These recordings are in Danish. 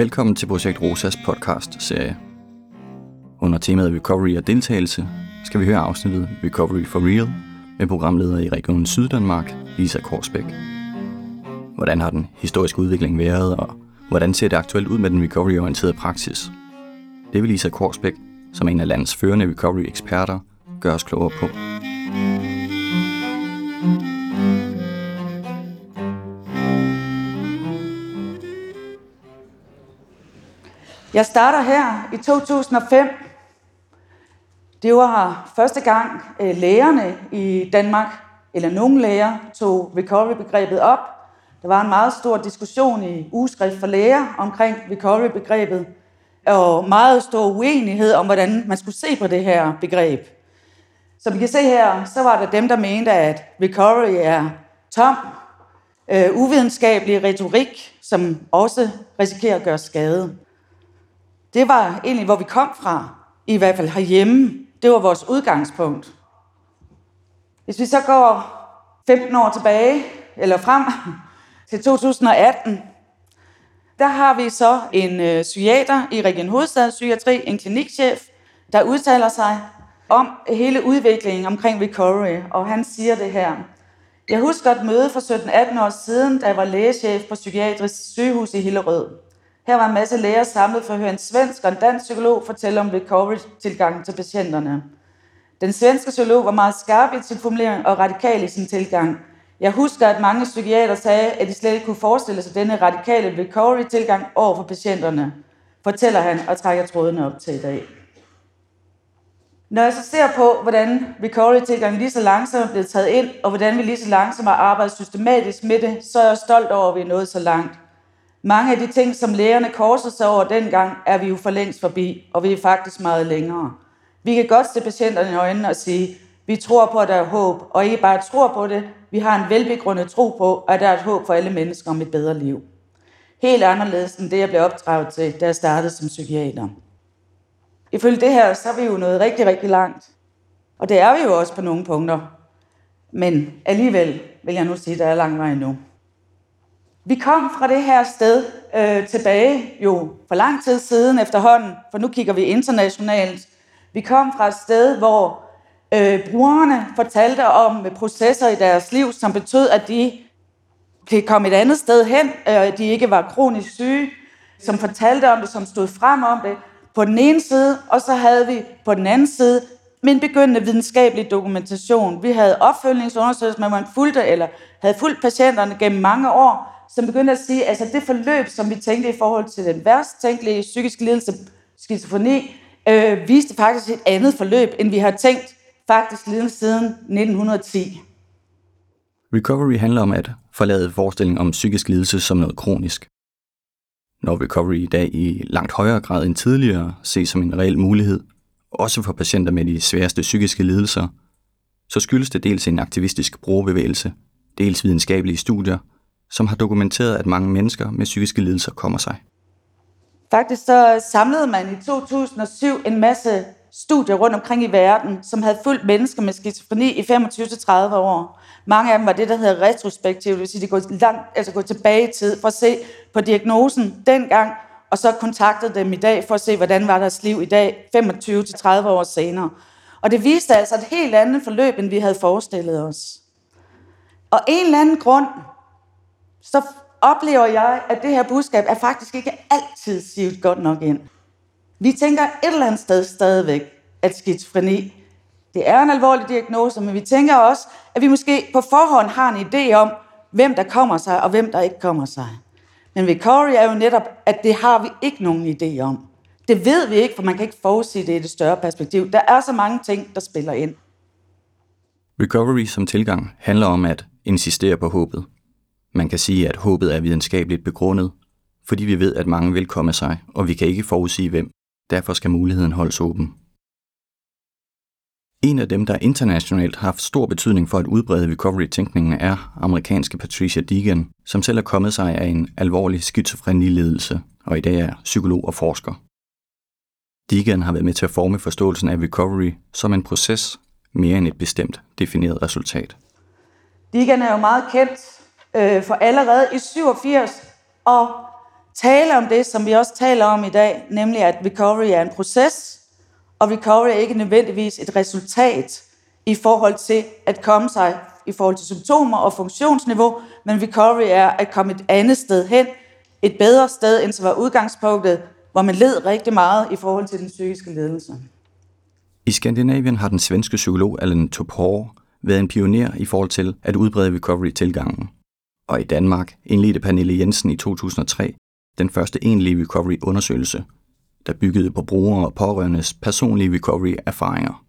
Velkommen til Projekt Rosas podcast-serie. Under temaet Recovery og deltagelse skal vi høre afsnittet Recovery for Real med programleder i Regionen Syddanmark, Lisa Korsbæk. Hvordan har den historiske udvikling været, og hvordan ser det aktuelt ud med den recovery-orienterede praksis? Det vil Lisa Korsbæk, som er en af landets førende recovery-eksperter, gøre os klogere på. Jeg starter her i 2005. Det var første gang øh, lægerne i Danmark, eller nogle læger, tog recovery-begrebet op. Der var en meget stor diskussion i ugeskrift for læger omkring recovery-begrebet, og meget stor uenighed om, hvordan man skulle se på det her begreb. Som vi kan se her, så var der dem, der mente, at recovery er tom, øh, uvidenskabelig retorik, som også risikerer at gøre skade. Det var egentlig, hvor vi kom fra, i hvert fald herhjemme. Det var vores udgangspunkt. Hvis vi så går 15 år tilbage, eller frem til 2018, der har vi så en øh, psykiater i Region Hovedstad Psykiatri, en klinikchef, der udtaler sig om hele udviklingen omkring recovery, og han siger det her. Jeg husker et møde for 17-18 år siden, da jeg var lægechef på Psykiatrisk sygehus i Hillerød. Her var en masse læger samlet for at høre en svensk og en dansk psykolog fortælle om recovery-tilgangen til patienterne. Den svenske psykolog var meget skarp i sin formulering og radikal i sin tilgang. Jeg husker, at mange psykiater sagde, at de slet ikke kunne forestille sig denne radikale recovery-tilgang over for patienterne, fortæller han og trækker trådene op til i dag. Når jeg så ser på, hvordan recovery-tilgangen lige så langsomt er blevet taget ind, og hvordan vi lige så langsomt har arbejdet systematisk med det, så er jeg stolt over, at vi er nået så langt. Mange af de ting, som lægerne korsede sig over dengang, er vi jo for længst forbi, og vi er faktisk meget længere. Vi kan godt se patienterne i øjnene og sige, vi tror på, at der er håb, og ikke bare tror på det, vi har en velbegrundet tro på, at der er et håb for alle mennesker om et bedre liv. Helt anderledes end det, jeg blev opdraget til, da jeg startede som psykiater. Ifølge det her, så er vi jo nået rigtig, rigtig langt. Og det er vi jo også på nogle punkter. Men alligevel vil jeg nu sige, at der er lang vej endnu. Vi kom fra det her sted øh, tilbage jo for lang tid siden efterhånden, for nu kigger vi internationalt. Vi kom fra et sted, hvor øh, brugerne fortalte om øh, processer i deres liv, som betød, at de kan komme et andet sted hen, øh, de ikke var kronisk syge, som fortalte om det, som stod frem om det på den ene side, og så havde vi på den anden side min begyndende videnskabelig dokumentation. Vi havde opfølgningsundersøgelser, man fulgte eller havde fulgt patienterne gennem mange år, som begyndte at sige, altså det forløb, som vi tænkte i forhold til den værst tænkelige psykiske lidelse, skizofreni, øh, viste faktisk et andet forløb, end vi har tænkt faktisk lige siden 1910. Recovery handler om at forlade forestillingen om psykisk lidelse som noget kronisk. Når recovery i dag i langt højere grad end tidligere ses som en reel mulighed, også for patienter med de sværeste psykiske lidelser, så skyldes det dels en aktivistisk brugerbevægelse, dels videnskabelige studier som har dokumenteret, at mange mennesker med psykiske lidelser kommer sig. Faktisk så samlede man i 2007 en masse studier rundt omkring i verden, som havde fulgt mennesker med skizofreni i 25-30 år. Mange af dem var det, der hedder retrospektivt, det vil sige, de går, langt, altså går tilbage i tid for at se på diagnosen dengang, og så kontaktede dem i dag for at se, hvordan var deres liv i dag, 25-30 år senere. Og det viste altså et helt andet forløb, end vi havde forestillet os. Og en eller anden grund, så oplever jeg, at det her budskab er faktisk ikke altid sivet godt nok ind. Vi tænker et eller andet sted stadigvæk, at skizofreni, det er en alvorlig diagnose, men vi tænker også, at vi måske på forhånd har en idé om, hvem der kommer sig, og hvem der ikke kommer sig. Men ved Corey er jo netop, at det har vi ikke nogen idé om. Det ved vi ikke, for man kan ikke forudse det i det større perspektiv. Der er så mange ting, der spiller ind. Recovery som tilgang handler om at insistere på håbet. Man kan sige, at håbet er videnskabeligt begrundet, fordi vi ved, at mange vil komme sig, og vi kan ikke forudsige hvem. Derfor skal muligheden holdes åben. En af dem, der internationalt har haft stor betydning for at udbrede recovery-tænkningen, er amerikanske Patricia Deegan, som selv er kommet sig af en alvorlig skizofreni-ledelse, og i dag er psykolog og forsker. Deegan har været med til at forme forståelsen af recovery som en proces, mere end et bestemt defineret resultat. Deegan er jo meget kendt øh, for allerede i 87 og tale om det, som vi også taler om i dag, nemlig at recovery er en proces, og recovery er ikke nødvendigvis et resultat i forhold til at komme sig i forhold til symptomer og funktionsniveau, men recovery er at komme et andet sted hen, et bedre sted, end som var udgangspunktet, hvor man led rigtig meget i forhold til den psykiske ledelse. I Skandinavien har den svenske psykolog Allen Topor været en pioner i forhold til at udbrede recovery-tilgangen. Og i Danmark indledte Pernille Jensen i 2003 den første egentlige recovery-undersøgelse, der byggede på brugere og pårørendes personlige recovery-erfaringer.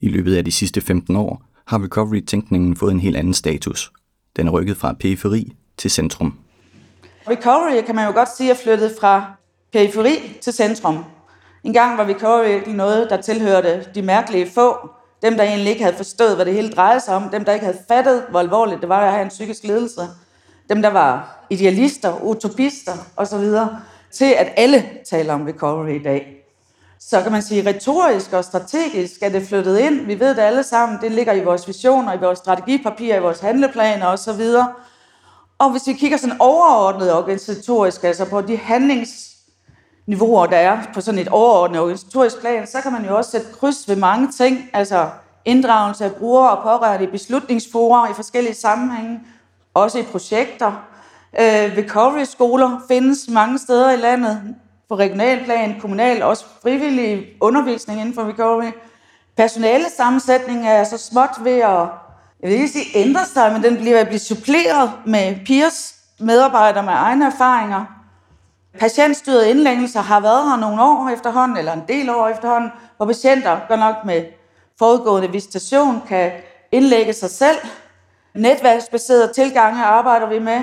I løbet af de sidste 15 år har recovery-tænkningen fået en helt anden status. Den er rykket fra periferi til centrum. Recovery kan man jo godt sige er flyttet fra periferi til centrum. En gang var recovery noget, der tilhørte de mærkelige få, dem der egentlig ikke havde forstået, hvad det hele drejede sig om, dem der ikke havde fattet, hvor alvorligt det var at have en psykisk ledelse, dem der var idealister, utopister osv., til at alle taler om recovery i dag. Så kan man sige, retorisk og strategisk er det flyttet ind. Vi ved det alle sammen. Det ligger i vores visioner, i vores strategipapirer, i vores handleplaner osv. Og hvis vi kigger sådan overordnet organisatorisk, altså på de handlingsniveauer, der er på sådan et overordnet organisatorisk plan, så kan man jo også sætte kryds ved mange ting. Altså inddragelse af brugere og pårørende i beslutningsforer i forskellige sammenhænge, også i projekter. Øh, recovery-skoler findes mange steder i landet på regionalplan, kommunal, også frivillig undervisning inden for recovery. Personale sammensætning er så småt ved at, jeg vil ikke sige ændre sig, men den bliver at blive suppleret med peers, medarbejdere med egne erfaringer. Patientstyret indlæggelser har været her nogle år efterhånden, eller en del år efterhånden, hvor patienter, godt nok med forudgående visitation, kan indlægge sig selv. Netværksbaseret tilgange arbejder vi med.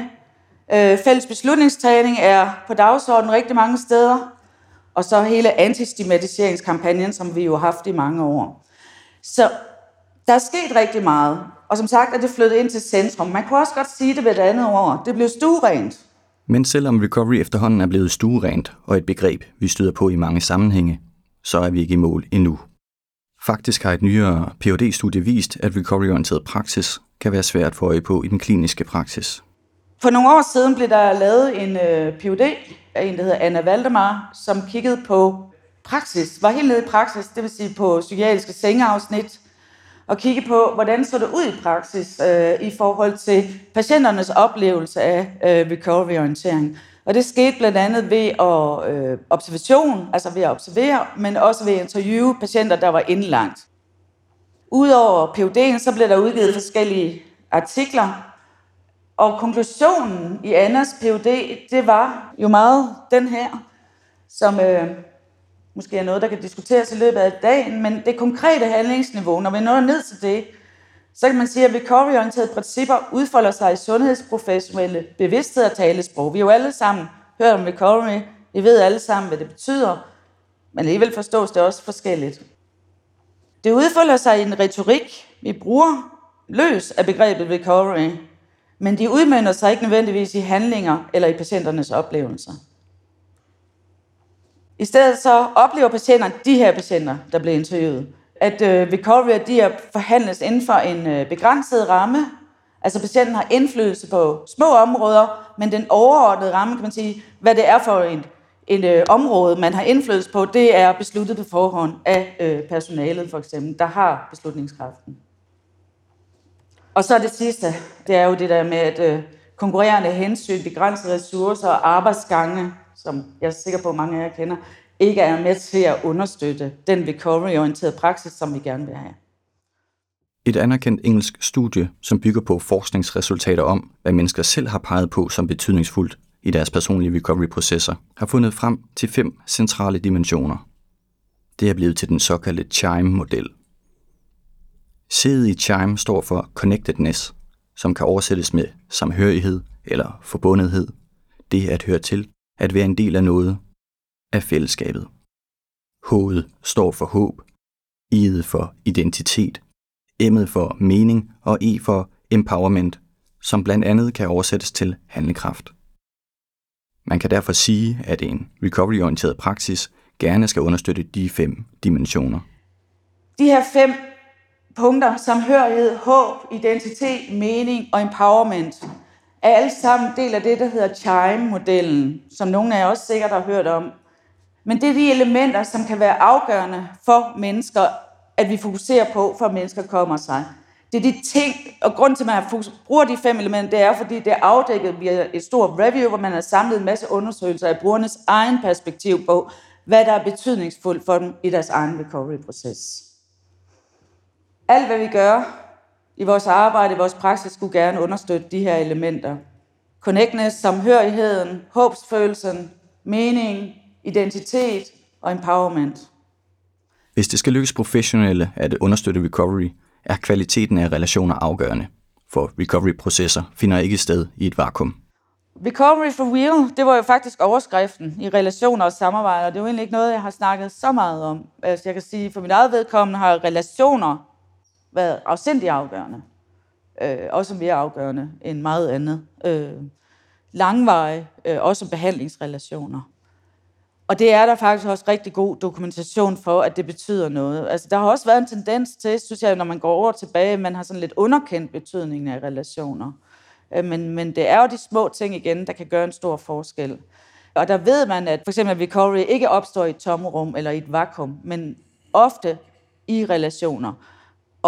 Øh, fælles beslutningstræning er på dagsordenen rigtig mange steder. Og så hele antistigmatiseringskampagnen, som vi jo har haft i mange år. Så der er sket rigtig meget. Og som sagt er det flyttet ind til centrum. Man kunne også godt sige det ved et andet ord. Det blev stuerent. Men selvom recovery efterhånden er blevet stuerent og et begreb, vi støder på i mange sammenhænge, så er vi ikke i mål endnu. Faktisk har et nyere phd studie vist, at recovery-orienteret praksis kan være svært at få øje på i den kliniske praksis. For nogle år siden blev der lavet en øh, PhD af en, der hedder Anna Valdemar, som kiggede på praksis, var helt nede i praksis, det vil sige på psykiatriske sengeafsnit, og kigge på, hvordan så det ud i praksis øh, i forhold til patienternes oplevelse af øh, recovery-orientering. Og det skete blandt andet ved at, øh, observation, altså ved at observere, men også ved at interviewe patienter, der var indlagt. Udover PUD'en, så blev der udgivet forskellige artikler, og konklusionen i Annas PUD, det var jo meget den her, som øh, måske er noget, der kan diskuteres i løbet af dagen, men det konkrete handlingsniveau, når vi når ned til det, så kan man sige, at recovery-orienterede principper udfolder sig i sundhedsprofessionelle bevidsthed og talesprog. Vi har jo alle sammen hørt om recovery, vi ved alle sammen, hvad det betyder, men alligevel forstås det også forskelligt. Det udfolder sig i en retorik, vi bruger løs af begrebet recovery, men de udmønter sig ikke nødvendigvis i handlinger eller i patienternes oplevelser. I stedet så oplever patienterne, de her patienter, der bliver interviewet, at øh, recovery de er forhandles inden for en øh, begrænset ramme. Altså patienten har indflydelse på små områder, men den overordnede ramme, kan man sige, hvad det er for en, en øh, område, man har indflydelse på, det er besluttet på forhånd af øh, personalet for eksempel, der har beslutningskraften. Og så det sidste, det er jo det der med, at øh, konkurrerende hensyn, begrænsede ressourcer og arbejdsgange, som jeg er sikker på, at mange af jer kender, ikke er med til at understøtte den recovery-orienterede praksis, som vi gerne vil have. Et anerkendt engelsk studie, som bygger på forskningsresultater om, hvad mennesker selv har peget på som betydningsfuldt i deres personlige recovery-processer, har fundet frem til fem centrale dimensioner. Det er blevet til den såkaldte CHIME-model. C'et i CHIME står for connectedness, som kan oversættes med samhørighed eller forbundethed. Det at høre til, at være en del af noget, af fællesskabet. H'et står for håb, I'et for identitet, M'et for mening og E for empowerment, som blandt andet kan oversættes til handlekraft. Man kan derfor sige, at en recovery-orienteret praksis gerne skal understøtte de fem dimensioner. De her fem punkter, samhørighed, håb, identitet, mening og empowerment, er alle sammen del af det, der hedder Chime-modellen, som nogle af jer også sikkert har hørt om. Men det er de elementer, som kan være afgørende for mennesker, at vi fokuserer på, for at mennesker kommer sig. Det er de ting, og grund til, at man bruger de fem elementer, det er, fordi det er afdækket via et stort review, hvor man har samlet en masse undersøgelser af brugernes egen perspektiv på, hvad der er betydningsfuldt for dem i deres egen recovery-proces. Alt, hvad vi gør i vores arbejde, i vores praksis, skulle gerne understøtte de her elementer. Connectness, samhørigheden, håbsfølelsen, mening, identitet og empowerment. Hvis det skal lykkes professionelle at understøtte recovery, er kvaliteten af relationer afgørende, for recovery-processer finder ikke sted i et vakuum. Recovery for real, det var jo faktisk overskriften i relationer og samarbejde, og det er jo egentlig ikke noget, jeg har snakket så meget om. Altså jeg kan sige, for mit eget vedkommende har relationer været afsindig afgørende. Øh, også mere afgørende end meget andet. Øh, langveje, øh, også behandlingsrelationer. Og det er der faktisk også rigtig god dokumentation for, at det betyder noget. Altså, der har også været en tendens til, synes jeg, når man går over tilbage, man har sådan lidt underkendt betydningen af relationer. Øh, men, men det er jo de små ting igen, der kan gøre en stor forskel. Og der ved man, at for eksempel recovery ikke opstår i et tomrum eller i et vakuum, men ofte i relationer,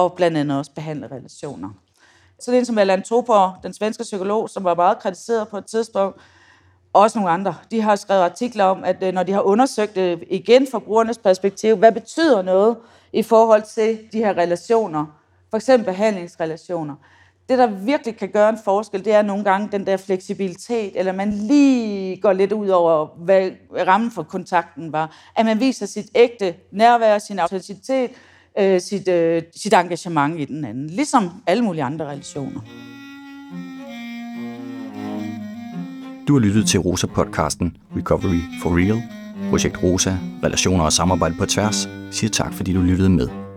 og blandt andet også behandle relationer. Så det er en som Allan Topor, den svenske psykolog, som var meget kritiseret på et tidspunkt, også nogle andre, de har skrevet artikler om, at øh, når de har undersøgt det igen fra brugernes perspektiv, hvad betyder noget i forhold til de her relationer, for eksempel behandlingsrelationer. Det, der virkelig kan gøre en forskel, det er nogle gange den der fleksibilitet, eller man lige går lidt ud over, hvad rammen for kontakten var. At man viser sit ægte nærvær, sin autenticitet, øh, sit, øh, sit engagement i den anden. Ligesom alle mulige andre relationer. Du har lyttet til Rosa-podcasten Recovery for Real. Projekt Rosa, relationer og samarbejde på tværs, siger tak, fordi du lyttede med.